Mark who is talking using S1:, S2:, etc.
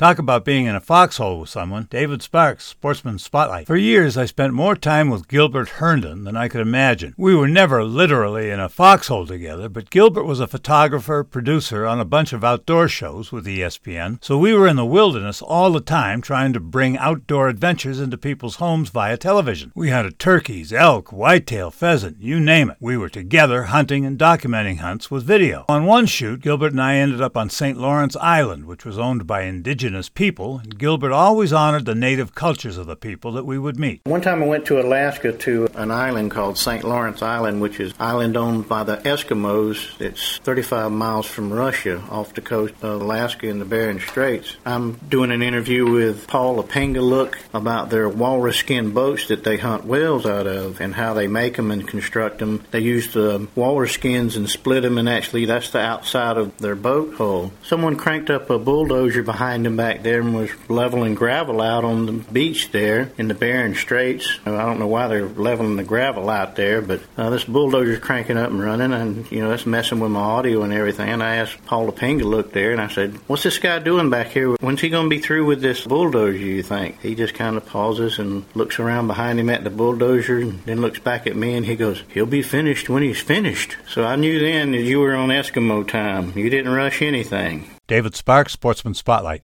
S1: Talk about being in a foxhole with someone. David Sparks, Sportsman Spotlight. For years, I spent more time with Gilbert Herndon than I could imagine. We were never literally in a foxhole together, but Gilbert was a photographer, producer on a bunch of outdoor shows with ESPN, so we were in the wilderness all the time trying to bring outdoor adventures into people's homes via television. We hunted turkeys, elk, whitetail, pheasant, you name it. We were together hunting and documenting hunts with video. On one shoot, Gilbert and I ended up on St. Lawrence Island, which was owned by indigenous indigenous people, and Gilbert always honored the native cultures of the people that we would meet.
S2: One time I went to Alaska to an island called St. Lawrence Island, which is island owned by the Eskimos. It's 35 miles from Russia off the coast of Alaska in the Bering Straits. I'm doing an interview with Paul Apangalook about their walrus skin boats that they hunt whales out of and how they make them and construct them. They use the walrus skins and split them, and actually that's the outside of their boat hull. Someone cranked up a bulldozer behind them back there and was leveling gravel out on the beach there in the Bering Straits. I don't know why they're leveling the gravel out there, but uh, this bulldozer's cranking up and running, and you know that's messing with my audio and everything. And I asked Paul Apangalook there, and I said, "What's this guy doing back here? When's he going to be through with this bulldozer? You think?" He just kind of pauses and looks around behind him at the bulldozer, and then looks back at me, and he goes, "He'll be finished when he's finished." So I knew then that you were on Eskimo time. You didn't rush anything.
S1: David Sparks, Sportsman Spotlight.